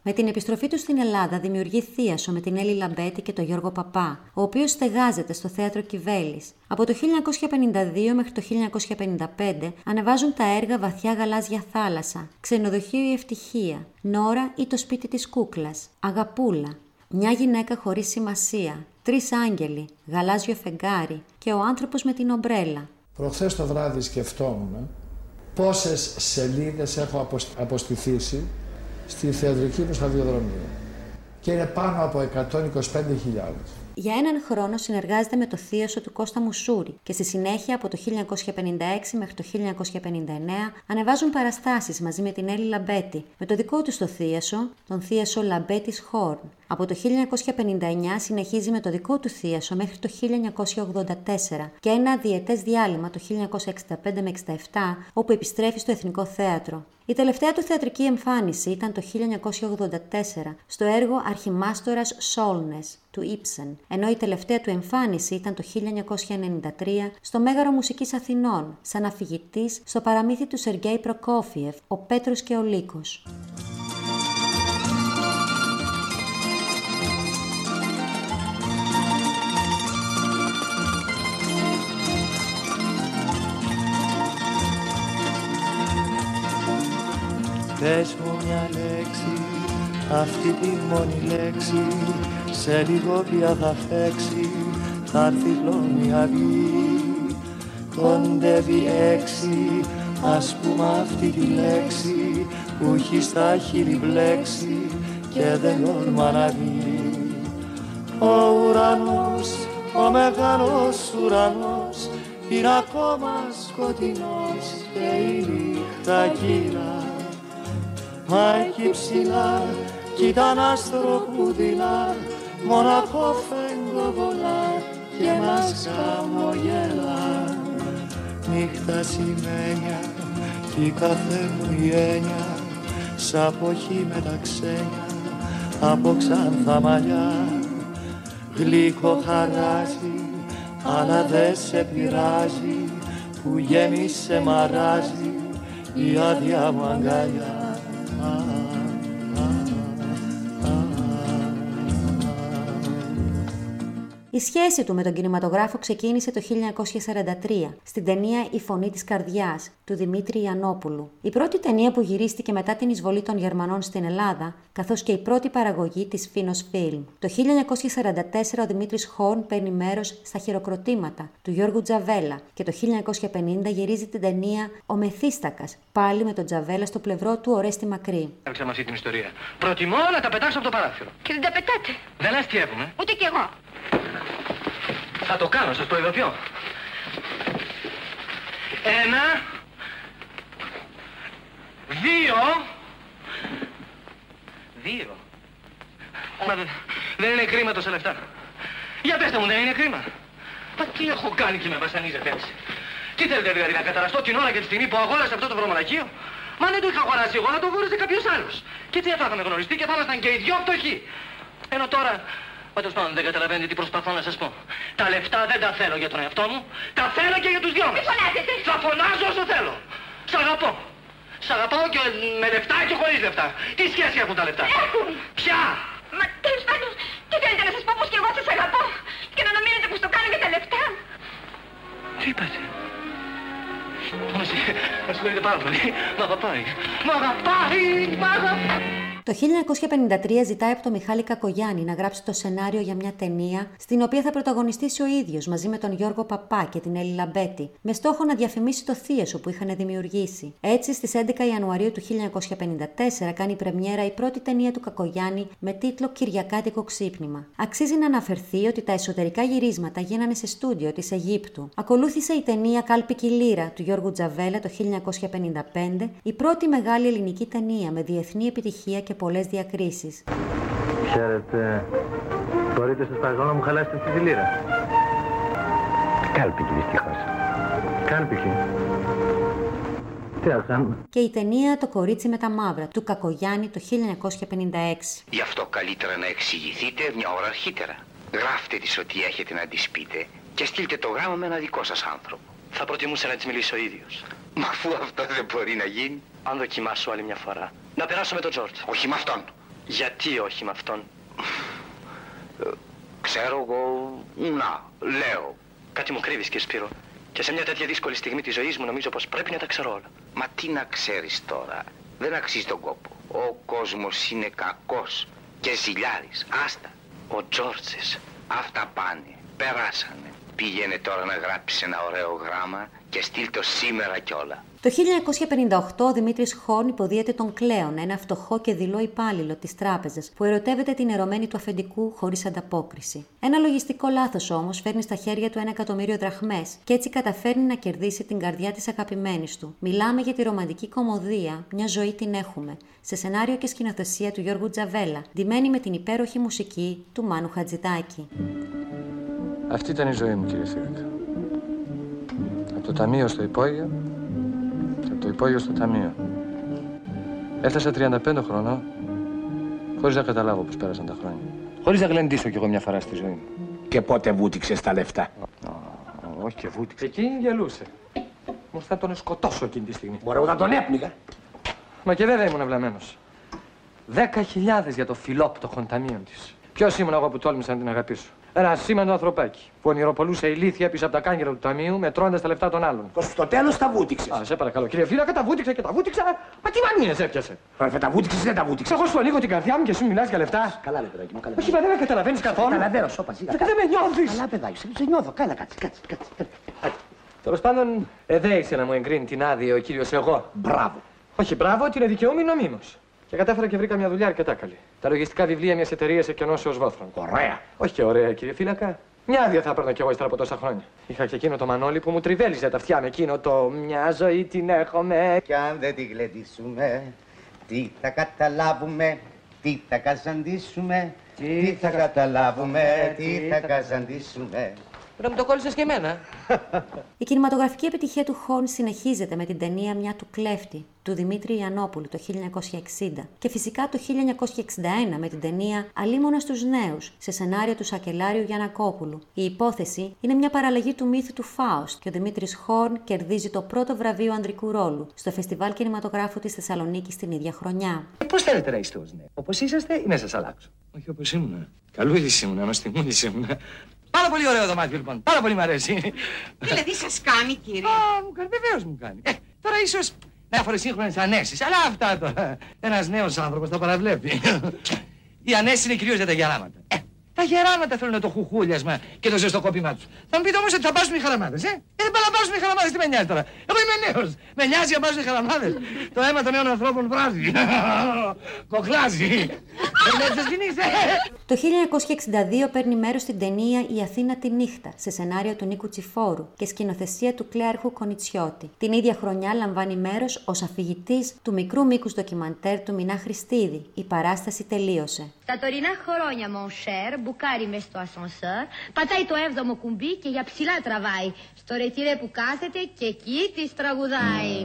Με την επιστροφή του στην Ελλάδα δημιουργεί θίασο με την Έλλη Λαμπέτη και τον Γιώργο Παπά, ο οποίος στεγάζεται στο θέατρο Κιβέλης. Από το 1952 μέχρι το 1955 ανεβάζουν τα έργα Βαθιά Γαλάζια Θάλασσα, Ξενοδοχείο η Ευτυχία, Νόρα ή το σπίτι της κούκλας, Αγαπούλα, Μια γυναίκα χωρίς σημασία, Τρεις Άγγελοι, Γαλάζιο Φεγγάρι και Ο άνθρωπος με την ομπρέλα. Προχθές το βράδυ σκεφτόμουν πόσες σελίδες έχω αποστηθήσει στη θεατρική μου σταδιοδρομία. Και είναι πάνω από 125.000. Για έναν χρόνο συνεργάζεται με το θείασο του Κώστα Μουσούρη και στη συνέχεια από το 1956 μέχρι το 1959 ανεβάζουν παραστάσεις μαζί με την Έλλη Λαμπέτη με το δικό του το θείασο, τον θείασο Λαμπέτης Χόρν. Από το 1959 συνεχίζει με το δικό του θείασο μέχρι το 1984 και ένα διετές διάλειμμα το 1965 με 67 όπου επιστρέφει στο Εθνικό Θέατρο. Η τελευταία του θεατρική εμφάνιση ήταν το 1984 στο έργο Αρχιμάστορας Σόλνες του Ήψεν, ενώ η τελευταία του εμφάνιση ήταν το 1993 στο Μέγαρο Μουσικής Αθηνών, σαν αφηγητής στο παραμύθι του Σεργέη Προκόφιεφ, «Ο Πέτρος και ο Λύκος». Πες μου μια λέξη, αυτή τη μόνη λέξη Σε λίγο πια θα φέξει, θα έρθει χλώνη αυγή. Κοντεύει έξι, ας πούμε αυτή τη λέξη Που έχει στα χείλη μπλέξει και δεν τόλμα να δει Ο ουρανός, ο μεγάλος ουρανός είναι ακόμα σκοτεινός και η νύχτα κύρα Μα εκεί ψηλά κι ήταν άστρο που δειλά. Μοναχό φεγγοβολά και μας χαμογελά. Νύχτα σημαίνια κι η κάθε μου η έννοια. Σ' αποχή με τα ξένια από ξανθά μαλλιά. Γλυκό χαράζει αλλά δε σε πειράζει. Που γέμισε μαράζει η άδεια μου αγκαλιά time. Η σχέση του με τον κινηματογράφο ξεκίνησε το 1943 στην ταινία Η Φωνή της Καρδιάς του Δημήτρη Ιαννόπουλου. Η πρώτη ταινία που γυρίστηκε μετά την εισβολή των Γερμανών στην Ελλάδα, καθώς και η πρώτη παραγωγή της Φίνο Φιλμ. Το 1944 ο Δημήτρης Χόρν παίρνει μέρος στα χειροκροτήματα του Γιώργου Τζαβέλα και το 1950 γυρίζει την ταινία Ο Μεθύστακας, πάλι με τον Τζαβέλα στο πλευρό του Ορέστη Μακρύ. Άρχισα με αυτή την ιστορία. Προτιμώ να τα πετάξω από το παράθυρο. Και δεν τα πετάτε. Δεν αστείευουμε. Ούτε κι εγώ. Θα το κάνω, σας προειδοποιώ. Ένα, δύο, δύο. Μα δεν, δεν είναι κρίμα τόσα λεφτά. Για πέστε μου, δεν είναι κρίμα. Μα τι έχω κάνει και με βασανίζετε έτσι. Τι θέλετε δηλαδή να καταραστώ την ώρα και τη στιγμή που αγόρασα αυτό το βρωμολακείο. Μα δεν το είχα αγοράσει εγώ, να το αγόρασε κάποιος άλλος. Και τι θα είχαμε γνωριστεί και θα ήμασταν και οι δυο φτωχοί. Ενώ τώρα Πάντως πάντων δεν καταλαβαίνετε τι προσπαθώ να σας πω. Τα λεφτά δεν τα θέλω για τον εαυτό μου, τα θέλω και για τους δυο μας. Τι φωνάζετε. Θα φωνάζω όσο θέλω. Σ' αγαπώ. Σ' αγαπάω και με λεφτά και χωρίς λεφτά. Τι σχέση έχουν τα λεφτά; Έχουν. Ποια; Μα τέλος πάντων, τι θέλετε να σας πω πως και εγώ σας αγαπώ. Και να νομίζετε πως το κάνω για τα λεφτά. Τι είπατε; Με συγχωρείτε πάρα πολύ. Μ' αγαπάει. Μ' αγαπάει. Μ' αγαπάει. Το 1953 ζητάει από τον Μιχάλη Κακογιάννη να γράψει το σενάριο για μια ταινία στην οποία θα πρωταγωνιστήσει ο ίδιος μαζί με τον Γιώργο Παπά και την Έλλη Λαμπέτη, με στόχο να διαφημίσει το θίεσο που είχαν δημιουργήσει. Έτσι, στις 11 Ιανουαρίου του 1954 κάνει πρεμιέρα η πρώτη ταινία του Κακογιάννη με τίτλο Κυριακάτικο Ξύπνημα. Αξίζει να αναφερθεί ότι τα εσωτερικά γυρίσματα γίνανε σε στούντιο της Αιγύπτου. Ακολούθησε η ταινία Κάλπικη Λύρα του Γιώργου Τζαβέλα το 1955, η πρώτη μεγάλη ελληνική ταινία με διεθνή επιτυχία και και πολλές διακρίσεις. Χαίρετε. Μπορείτε σας παρακαλώ να μου χαλάσετε τη δηλήρα. Κάλπικη δυστυχώς. Κάλπικη. Τι θα Και η ταινία «Το κορίτσι με τα μαύρα» του Κακογιάννη το 1956. Γι' αυτό καλύτερα να εξηγηθείτε μια ώρα αρχίτερα. Γράφτε της ό,τι έχετε να της πείτε και στείλτε το γράμμα με ένα δικό σας άνθρωπο. Θα προτιμούσα να της μιλήσω ο ίδιος. Μα αφού αυτό δεν μπορεί να γίνει. Αν δοκιμάσω άλλη μια φορά. Να περάσω με τον Τζόρτζ. Όχι με αυτόν. Γιατί όχι με αυτόν; Ε, ξέρω εγώ... Να, λέω. Κάτι μου κρύβεις και Σπύρο. Και σε μια τέτοια δύσκολη στιγμή της ζωής μου νομίζω πως πρέπει να τα ξέρω όλα. Μα τι να ξέρεις τώρα. Δεν αξίζει τον κόπο. Ο κόσμος είναι κακός και ζηλιάρης. Άστα. Ο Τζόρτζης. Αυτά πάνε. Περάσανε. Πήγαινε τώρα να γράψει ένα ωραίο γράμμα και στείλ το σήμερα κιόλα. Το 1958 ο Δημήτρης Χόρν υποδίεται τον Κλέον, ένα φτωχό και δειλό υπάλληλο της τράπεζας που ερωτεύεται την ερωμένη του αφεντικού χωρίς ανταπόκριση. Ένα λογιστικό λάθος όμως φέρνει στα χέρια του ένα εκατομμύριο δραχμές και έτσι καταφέρνει να κερδίσει την καρδιά της αγαπημένης του. Μιλάμε για τη ρομαντική κομμωδία «Μια ζωή την έχουμε» σε σενάριο και σκηνοθεσία του Γιώργου Τζαβέλα, ντυμένη με την υπέροχη μουσική του Μάνου Χατζητάκη. Αυτή ήταν η ζωή μου, κύριε Θήρικα. Από το ταμείο στο υπόγειο και από το υπόγειο στο ταμείο. Έφτασα 35 χρονών, χωρίς να καταλάβω πώς πέρασαν τα χρόνια. Χωρίς να γλεντήσω κι εγώ μια φορά στη ζωή μου. Και πότε βούτυξες τα λεφτά; όχι και βούτυξε. Εκείνη γελούσε. Μου θα τον σκοτώσω εκείνη τη στιγμή. Μπορώ να τον έπνιγα. Μα και βέβαια ήμουν βλαμμένος. Δέκα χιλιάδες για το φιλόπτωχο ταμείο της. Ποιος ήμουν εγώ που τόλμησα να την αγαπήσω; Ένα σήμαντο ανθρωπάκι που ονειροπολούσε ηλίθεια πίσω από τα κάγκελα του ταμείου μετρώντας τα λεφτά των άλλων. Στο τέλος τα βούτυξες. Α, σε παρακαλώ, κύριε Φύλακα, τα βούτυξα και τα βούτυξα. Μα τι μανίες έπιασε. Ρε, τα βούτυξες δεν τα βούτυξες. Εγώ σου ανοίγω την καρδιά μου και σου μιλάς για λεφτά. Καλά, ρε παιδάκι μου, καλά. Όχι, μα δεν με καταλαβαίνεις καθόλου. Καταλαβαίνω, σώπα, σιγά. Δεν με νιώθεις. Καλά, παιδάκι, σε, σε νιώθω. Καλά, κάτσε, κάτσε, κάτσε. Τέλος πάντων, εδέησε να μου εγκρίνει την άδεια ο κύριος εγώ. Μπράβο. Όχι, μπράβο, ότι είναι δικαιούμενο νομίμως. Και κατάφερα και βρήκα μια δουλειά αρκετά καλή. Τα λογιστικά βιβλία μιας εταιρείας εκενώσεω βόθρων. Ωραία. Όχι και ωραία, κύριε Φύλακα. Μια άδεια θα έπαιρνα κι εγώ ύστερα από τόσα χρόνια. Είχα και εκείνο το μανόλι που μου τριβέλιζε τα αυτιά με εκείνο το Μια ζωή την έχουμε. Κι αν δεν τη γλεντήσουμε, τι θα καταλάβουμε, τι θα καζαντήσουμε, τι θα καταλάβουμε, τι θα καζαντήσουμε. Να μου το κόλλησες και εμένα. [laughs] Η κινηματογραφική επιτυχία του Χόρν συνεχίζεται με την ταινία Μια του κλέφτη του Δημήτρη Ιαννόπουλου το 1960 και φυσικά το 1961 με την ταινία Αλίμονας στους νέους σε σενάριο του Σακελάριου Γιανακόπουλου. Η υπόθεση είναι μια παραλλαγή του μύθου του Φάουστ και ο Δημήτρης Χόρν κερδίζει το πρώτο βραβείο ανδρικού ρόλου στο Φεστιβάλ Κινηματογράφου της Θεσσαλονίκης την ίδια χρονιά. Πώς θέλετε να είστε ως νέοι, όπως είσαστε ή να σας αλλάξω; Όχι όπως ήμουνα. Καλούδης ήμουνα, νοστιμούδης ήμουνα. Πάρα πολύ ωραίο δωμάτιο λοιπόν. Πάρα πολύ μου αρέσει. Δηλαδή σας κάνει, κύριε; Α, μου κάνει, βεβαίως μου κάνει. Ε, τώρα ίσως διάφορε σύγχρονε ανέσει. Αλλά αυτά τώρα. Ένας νέος άνθρωπος τα παραβλέπει. Οι ανέσεις είναι κυρίως για τα γεράματα. Ε, τα γεράματα θέλουν το χουχούλιασμα και το ζεστοκόπημά τους. Θα μου πείτε όμως ότι θα πάσουν οι χαραμάδες, ε; Ε, δεν πάνε να πάσουν οι χαραμάδες, τι με νοιάζει τώρα; Εγώ είμαι νέος. Με νοιάζει να πάσουν οι χαραμάδες. το αίμα των νέων ανθρώπων βράζει. Κοχλάζει. Δεν έτσι ε. Το 1962 παίρνει μέρος στην ταινία Η Αθήνα τη νύχτα σε σενάριο του Νίκου Τσιφόρου και σκηνοθεσία του Κλέαρχου Κονιτσιώτη. Την ίδια χρονιά λαμβάνει μέρος ω αφηγητή του μικρού μήκους ντοκιμαντέρ του Μινά Χριστίδη. Η παράσταση τελείωσε. Τα τωρινά χρόνια, mon cher, μπουκάρει μες στο ασανσέρ, πατάει το έβδομο κουμπί και για ψηλά τραβάει. Στο ρετυρέ που κάθεται και εκεί της τραγουδάει.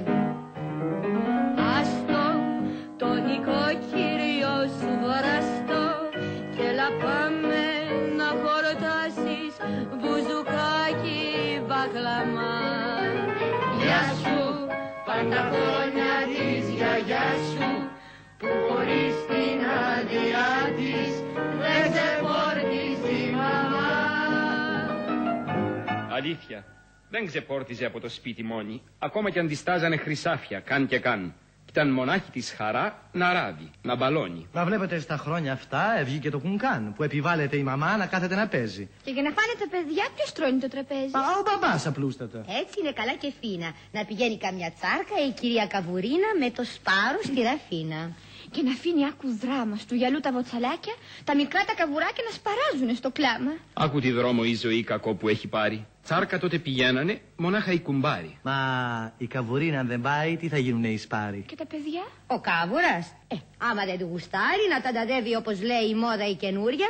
Αλήθεια. Δεν ξεπόρτιζε από το σπίτι μόνη, ακόμα και αν τη στάζανε χρυσάφια, καν και καν. Ήταν μονάχη της χαρά να ράβει, να μπαλώνει. Μα βλέπετε στα χρόνια αυτά βγήκε το κουνκάν που επιβάλλεται η μαμά να κάθεται να παίζει. Και για να φάνε τα παιδιά, ποιος τρώνει το τραπέζι; Α, ο μπαμπάς απλούστατα. Έτσι είναι καλά και φίνα. Να πηγαίνει καμιά τσάρκα η κυρία Καβουρίνα με το σπάρο στη ραφίνα. Και να αφήνει άκου δράμα του γυαλού τα βοτσαλάκια, τα μικρά τα καβουράκια να σπαράζουν στο κλάμα. Άκου τη δρόμο η ζωή κακό που έχει πάρει. Τσάρκα τότε πηγαίνανε, μονάχα οι κουμπάροι. Μα η καβουρίνα αν δεν πάει, τι θα γίνουνε οι σπάροι; Και τα παιδιά; Ο κάβουρας. Ε, άμα δεν του γουστάρει να τα ταντεύει όπως λέει η μόδα η καινούρια,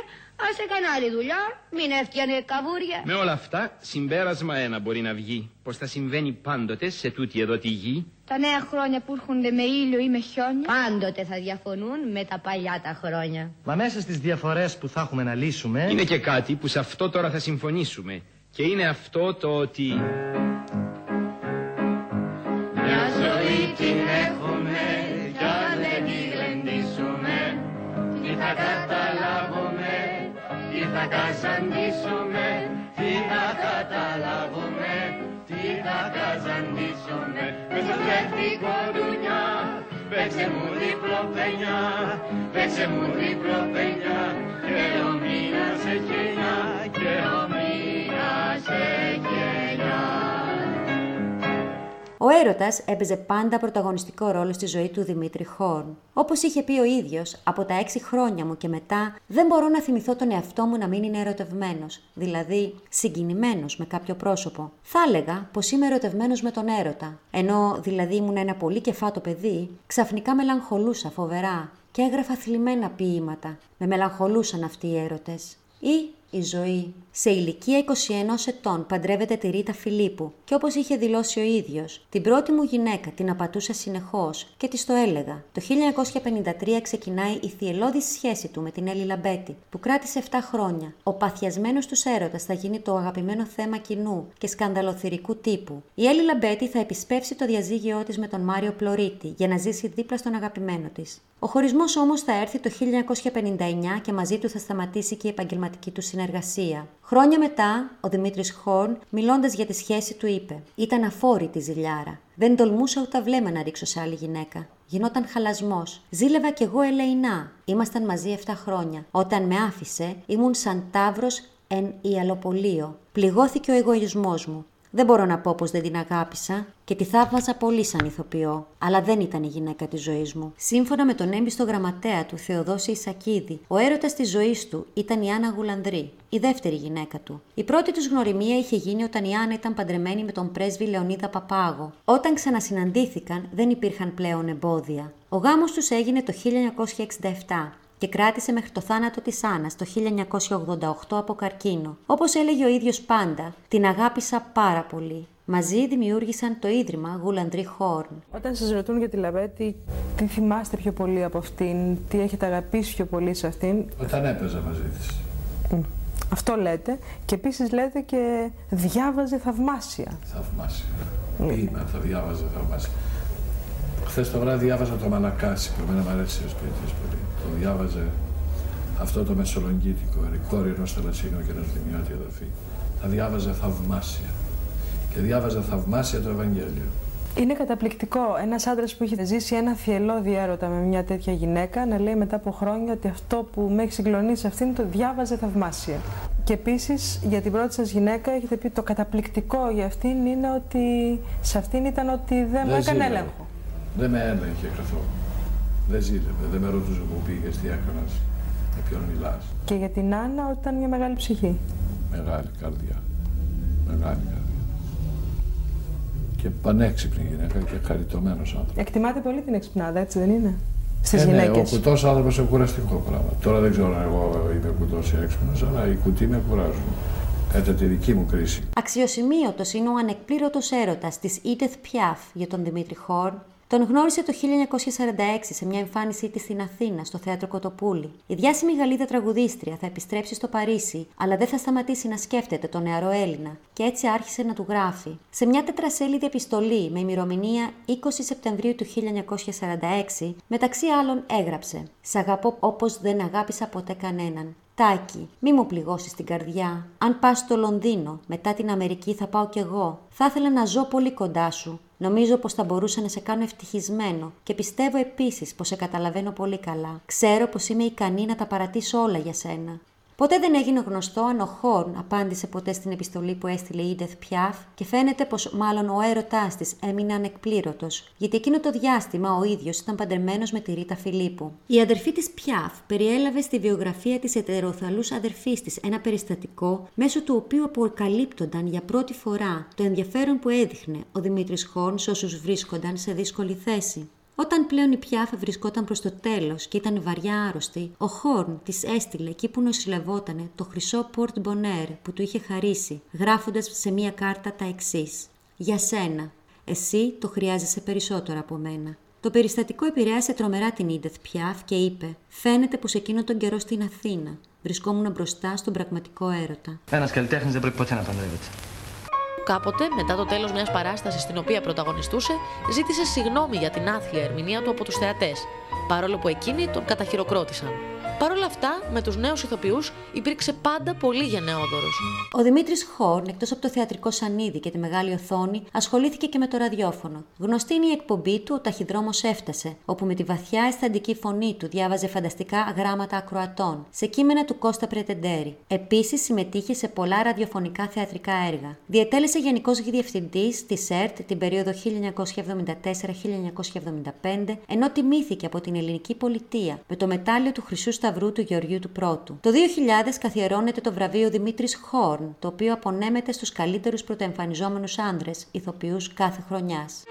ας έκανε άλλη δουλειά, μην έφτιανε καβούρια. Με όλα αυτά, συμπέρασμα ένα μπορεί να βγει. Πως θα συμβαίνει πάντοτε σε τούτη εδώ τη γη; Τα νέα χρόνια που έρχονται με ήλιο ή με χιόνια, πάντοτε θα διαφωνούν με τα παλιά τα χρόνια. Μα μέσα στις διαφορές που θα έχουμε να λύσουμε... Είναι και κάτι που σε αυτό τώρα θα συμφωνήσουμε. Και είναι αυτό το ότι... Μια ζωή την έχουμε κι αν δεν τη γλεντήσουμε. Τι θα καταλάβουμε, τι θα καζαντήσουμε. Τι θα καταλάβουμε, τι θα καζαντήσουμε. Μες στο ψεύτικο ντουνιά, παίξε μου διπλοπενιά Παίξε μου διπλοπενιά και ο μήνας έχει εννιά Και ο μήνας σε γενιά Ο έρωτας έπαιζε πάντα πρωταγωνιστικό ρόλο στη ζωή του Δημήτρη Χόρν. Όπως είχε πει ο ίδιος, από τα έξι χρόνια μου και μετά δεν μπορώ να θυμηθώ τον εαυτό μου να μην είναι ερωτευμένος, δηλαδή συγκινημένος με κάποιο πρόσωπο. Θα έλεγα πως είμαι ερωτευμένος με τον έρωτα. Ενώ δηλαδή ήμουν ένα πολύ κεφάτο παιδί, ξαφνικά μελαγχολούσα φοβερά και έγραφα θλιμμένα ποιήματα. Με μελαγχολούσαν αυτοί οι έρωτες. Ή η ζωή. Σε ηλικία 21 ετών παντρεύεται τη Ρίτα Φιλίππου και όπως είχε δηλώσει ο ίδιος, την πρώτη μου γυναίκα την απατούσα συνεχώς και της το έλεγα. Το 1953 ξεκινάει η θυελώδης σχέση του με την Έλλη Λαμπέτη, που κράτησε 7 χρόνια. Ο παθιασμένος τους έρωτας θα γίνει το αγαπημένο θέμα κοινού και σκανδαλοθηρικού τύπου. Η Έλλη Λαμπέτη θα επισπεύσει το διαζύγιό της με τον Μάριο Πλωρίτη για να ζήσει δίπλα στον αγαπημένο της. Ο χωρισμός όμως θα έρθει το 1959 και μαζί του θα σταματήσει και η επαγγελματική του συνεργασία. Χρόνια μετά, ο Δημήτρης Χόρν, μιλώντας για τη σχέση του, είπε: Ήταν αφόρητη ζηλιάρα. Δεν τολμούσα ούτε βλέμμα να ρίξω σε άλλη γυναίκα. Γινόταν χαλασμός. Ζήλευα κι εγώ ελεηνά. Ήμασταν μαζί 7 χρόνια. Όταν με άφησε, ήμουν σαν τάβρος εν ιαλοπολείο. Πληγώθηκε ο εγωισμός μου. Δεν μπορώ να πω πως δεν την αγάπησα και τη θαύμαζα πολύ σαν ηθοποιό, αλλά δεν ήταν η γυναίκα της ζωής μου. Σύμφωνα με τον έμπιστο γραμματέα του Θεοδόση Ισακίδη, ο έρωτας της ζωής του ήταν η Άννα Γουλανδρή, η δεύτερη γυναίκα του. Η πρώτη τους γνωριμία είχε γίνει όταν η Άννα ήταν παντρεμένη με τον πρέσβη Λεωνίδα Παπάγο. Όταν ξανασυναντήθηκαν δεν υπήρχαν πλέον εμπόδια. Ο γάμος τους έγινε το 1967 και κράτησε μέχρι το θάνατο της Άννας το 1988 από καρκίνο. Όπως έλεγε ο ίδιος πάντα, την αγάπησα πάρα πολύ. Μαζί δημιούργησαν το Ίδρυμα Γουλανδρή Χόρν. Όταν σας ρωτούν για τη Λαβέτη, τι θυμάστε πιο πολύ από αυτήν, τι έχετε αγαπήσει πιο πολύ σε αυτήν; Όταν έπαιζα μαζί της. Αυτό λέτε και επίσης λέτε και διάβαζε θαυμάσια. Θαυμάσια. Ποίημα θα διάβαζε θαυμάσια. Χθες το βράδυ διάβαζα το Μανακάσι που εμένα μου αρέσει ο σπίτι πολύ. Το διάβαζε αυτό το μεσολογγίτικο, ερικόρι ενός θαλασσινού και ενός δημιώτη εδαφή. Τα διάβαζε θαυμάσια. Και διάβαζε θαυμάσια το Ευαγγέλιο. Είναι καταπληκτικό ένας άντρας που έχει ζήσει ένα θυελώδη έρωτα με μια τέτοια γυναίκα να λέει μετά από χρόνια ότι αυτό που με έχει συγκλονίσει αυτήν το διάβαζε θαυμάσια. Και επίσης για την πρώτη σας γυναίκα έχετε πει το καταπληκτικό για αυτήν είναι ότι σε αυτήν ήταν ότι δεν, δεν μου έκανε ζήλευε. έλεγχο. Δεν με έλεγχε καθόλου. Δεν ζήλευε, δεν με ρωτούσε που πήγες, τι έκανες, με ποιον μιλάς. Και για την Άννα ότι ήταν μια μεγάλη ψυχή. Μεγάλη καρδιά. Μεγάλη καρδιά. Και πανέξυπνη γυναίκα και χαριτωμένος άνθρωπος. Εκτιμάτε πολύ την εξυπνάδα, έτσι δεν είναι; Στις Ε, γυναίκες. Ναι, ο κουτός άνθρωπος είναι κουραστικό πράγμα. Τώρα δεν ξέρω αν εγώ είμαι κουτός ή έξυπνος, αλλά οι κουτοί με κουράζουν. Κατά τη δική μου κρίση. Αξιοσημείωτος είναι ο ανεκπλήρωτος έρωτας της Edith Piaf για τον Δημήτρη Χόρν. Τον γνώρισε το 1946 σε μια εμφάνισή της στην Αθήνα, στο θέατρο Κοτοπούλη. Η διάσημη Γαλλίδα τραγουδίστρια θα επιστρέψει στο Παρίσι, αλλά δεν θα σταματήσει να σκέφτεται τον νεαρό Έλληνα, και έτσι άρχισε να του γράφει. Σε μια τετρασέλιδη επιστολή με ημερομηνία 20 Σεπτεμβρίου του 1946, μεταξύ άλλων έγραψε: Σ' αγαπώ όπως δεν αγάπησα ποτέ κανέναν. Τάκη, μη μου πληγώσεις την καρδιά. Αν πας στο Λονδίνο, μετά την Αμερική θα πάω κι εγώ. Θα ήθελα να ζω πολύ κοντά σου. Νομίζω πως θα μπορούσα να σε κάνω ευτυχισμένο και πιστεύω επίσης πως σε καταλαβαίνω πολύ καλά. Ξέρω πως είμαι ικανή να τα παρατήσω όλα για σένα. Ποτέ δεν έγινε γνωστό αν ο Χόρν απάντησε ποτέ στην επιστολή που έστειλε η Εντίθ Πιάφ και φαίνεται πως μάλλον ο έρωτάς της έμεινε ανεκπλήρωτος, γιατί εκείνο το διάστημα ο ίδιος ήταν παντρεμένος με τη Ρίτα Φιλίππου. Η αδερφή της Πιάφ περιέλαβε στη βιογραφία της ετεροθαλούς αδερφής της ένα περιστατικό μέσω του οποίου αποκαλύπτονταν για πρώτη φορά το ενδιαφέρον που έδειχνε ο Δημήτρης Χόρν σε όσους βρίσκονταν σε δύσκολη θέση. Όταν πλέον η Πιάφ βρισκόταν προς το τέλος και ήταν βαριά άρρωστη, ο Χόρν της έστειλε εκεί που νοσηλευότανε το χρυσό porte-bonheur που του είχε χαρίσει, γράφοντας σε μία κάρτα τα εξής: Για σένα. Εσύ το χρειάζεσαι περισσότερο από μένα. Το περιστατικό επηρέασε τρομερά την Ίντεθ Πιάφ και είπε: Φαίνεται πως εκείνο τον καιρό στην Αθήνα βρισκόμουν μπροστά στον πραγματικό έρωτα. Ένας καλλιτέχνης δεν πρέπει ποτέ να παντρεύεται. Κάποτε, μετά το τέλος μιας παράστασης στην οποία πρωταγωνιστούσε, ζήτησε συγγνώμη για την άθλια ερμηνεία του από τους θεατές, παρόλο που εκείνοι τον καταχειροκρότησαν. Παρ' όλα αυτά, με τους νέους ηθοποιούς υπήρξε πάντα πολύ γενναιόδωρος. Ο Δημήτρης Χόρν, εκτός από το θεατρικό σανίδι και τη μεγάλη οθόνη, ασχολήθηκε και με το ραδιόφωνο. Γνωστή είναι η εκπομπή του Ο Ταχυδρόμος Έφτασε, όπου με τη βαθιά αισθαντική φωνή του διάβαζε φανταστικά γράμματα ακροατών, σε κείμενα του Κώστα Πρετεντέρη. Επίσης συμμετείχε σε πολλά ραδιοφωνικά θεατρικά έργα. Διετέλεσε γενικός διευθυντής τη ΕΡΤ την περίοδο 1974-1975, ενώ τιμήθηκε από την ελληνική πολιτεία με το μετάλλιο του Χρυσού Σταυρού του Γεωργίου του Πρώτου. Το 2000 καθιερώνεται το βραβείο Δημήτρης Χόρν, το οποίο απονέμεται στους καλύτερους πρωτοεμφανιζόμενους άνδρες ηθοποιούς κάθε χρονιάς.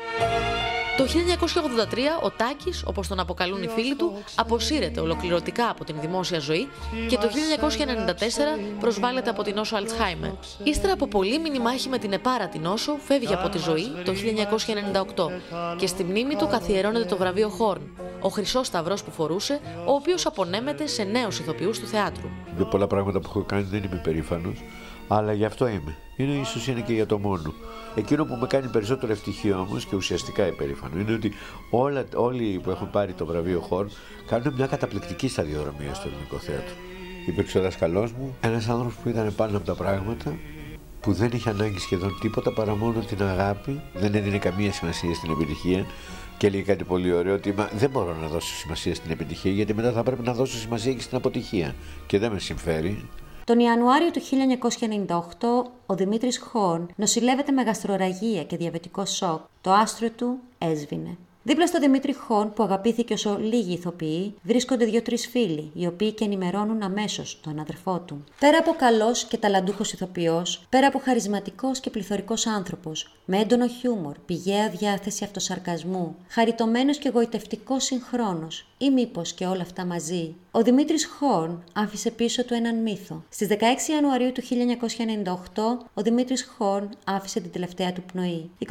Το 1983 ο Τάκης, όπως τον αποκαλούν οι φίλοι του, αποσύρεται ολοκληρωτικά από την δημόσια ζωή και το 1994 προσβάλλεται από την νόσο Αλτσχάιμερ. Ύστερα από πολύ μηνυμάχη με την επάρατη νόσο, φεύγει από τη ζωή το 1998 και στη μνήμη του καθιερώνεται το βραβείο Χόρν, ο χρυσός σταυρός που φορούσε, ο οποίος απονέμεται σε νέους ηθοποιούς του θεάτρου. Με πολλά πράγματα που έχω κάνει δεν είμαι περήφανο, Αλλά γι' αυτό είμαι. Είναι ίσως είναι και για το μόνο. Εκείνο που με κάνει περισσότερο ευτυχή όμως και ουσιαστικά υπερήφανο είναι ότι όλα, όλοι που έχουν πάρει το βραβείο Χορ κάνουν μια καταπληκτική σταδιοδρομία στο ελληνικό θέατρο. Υπήρξε ο δάσκαλός μου, ένας άνθρωπος που ήταν πάνω από τα πράγματα, που δεν είχε ανάγκη σχεδόν τίποτα παρά μόνο την αγάπη, δεν έδινε καμία σημασία στην επιτυχία και έλεγε κάτι πολύ ωραίο ότι «Μα δεν μπορώ να δώσω σημασία στην επιτυχία γιατί μετά θα πρέπει να δώσω σημασία και στην αποτυχία και δεν με συμφέρει. Τον Ιανουάριο του 1998, ο Δημήτρης Χόρν νοσηλεύεται με γαστροραγία και διαβετικό σοκ. Το άστρο του έσβηνε. Δίπλα στο Δημήτρη Χόν, που αγαπήθηκε όσο λίγοι ηθοποιοί, βρίσκονται δύο-τρεις φίλοι, οι οποίοι και ενημερώνουν αμέσως τον αδερφό του. Πέρα από καλός και ταλαντούχος ηθοποιός, πέρα από χαρισματικός και πληθωρικός άνθρωπος, με έντονο χιούμορ, πηγαία διάθεση αυτοσαρκασμού, χαριτωμένος και γοητευτικός συγχρόνως, ή μήπως και όλα αυτά μαζί, ο Δημήτρης Χόρν άφησε πίσω του έναν μύθο. Στις 16 Ιανουαρίου του 1998, ο Δημήτρης Χόρν άφησε την τελευταία του πνοή. 23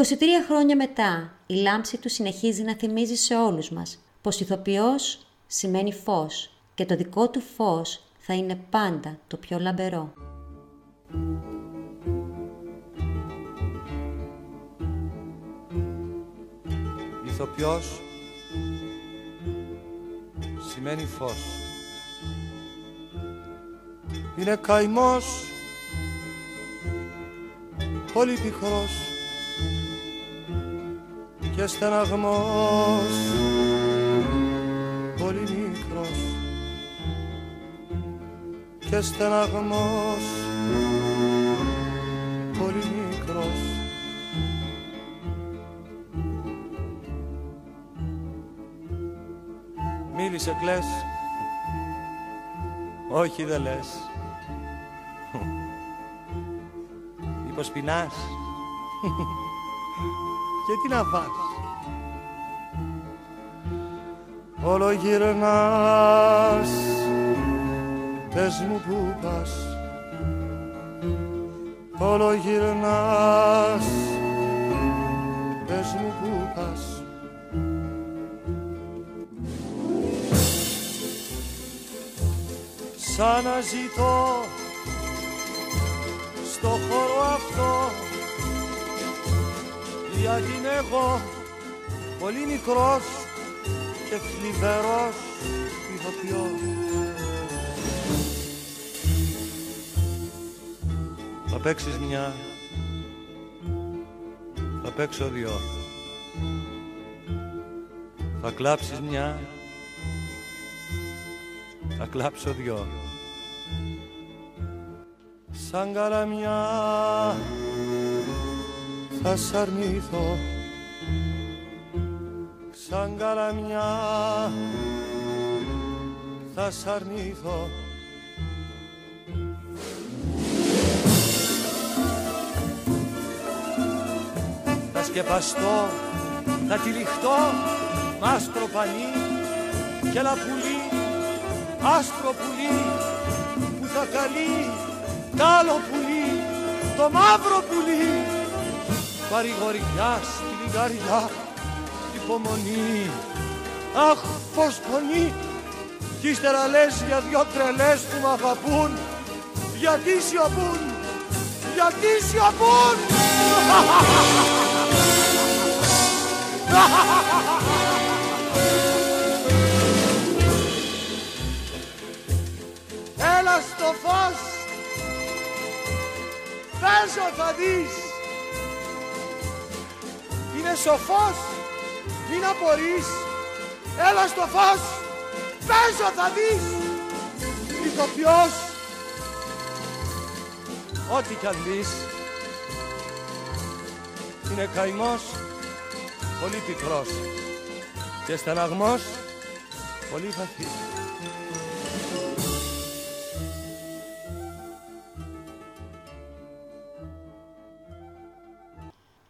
χρόνια μετά, η λάμψη του συνεχίζει να θυμίζει σε όλους μας πως ηθοποιός σημαίνει φως και το δικό του φως θα είναι πάντα το πιο λαμπερό. Ηθοποιός σημαίνει φως. Είναι καημός, πολύ πικρός και στεναγμός. Πολύ μικρός. Και στεναγμός. Πολύ μικρός Μίλησες κλαις. Όχι δεν λες. Μήπως πεινάς; [laughs] Και τι να φας; Όλο γυρνάς. Πες μου που πας. Όλο γυρνάς. Πες μου που πας Σαν να ζητώ στο χώρο αυτό γιατί είναι εγώ πολύ μικρός και θλιβερός ηθοποιός. Θα παίξεις μια, θα παίξω δυο. Θα κλάψεις μια, θα κλάψω δυο. Σαν καλαμιά θα σ' αρνηθώ. Σαν καλαμιά θα σ' αρνηθώ. Θα σκεπαστώ, θα τυλιχτώ μ' άσπρο πανί και ένα πουλί, άσπρο πουλί που θα καλεί τ' άλλο πουλί, το μαύρο πουλί. Παρηγοριά στη λιγαριά υπομονή. Αχ πως πονεί. Κι ύστερα λες για δυο τρελές που μ' αγαπούν. Γιατί σιωπούν γιατί σιωπούν [laughs] Έλα στο φως παίζω θα δεις. Είναι σοφός, μην απορείς, έλα στο φως, παίζω θα δεις, ηθοποιός, ό,τι κι αν δεις, είναι καημός, πολύ πικρός. Και στεναγμός, πολύ βαθύς.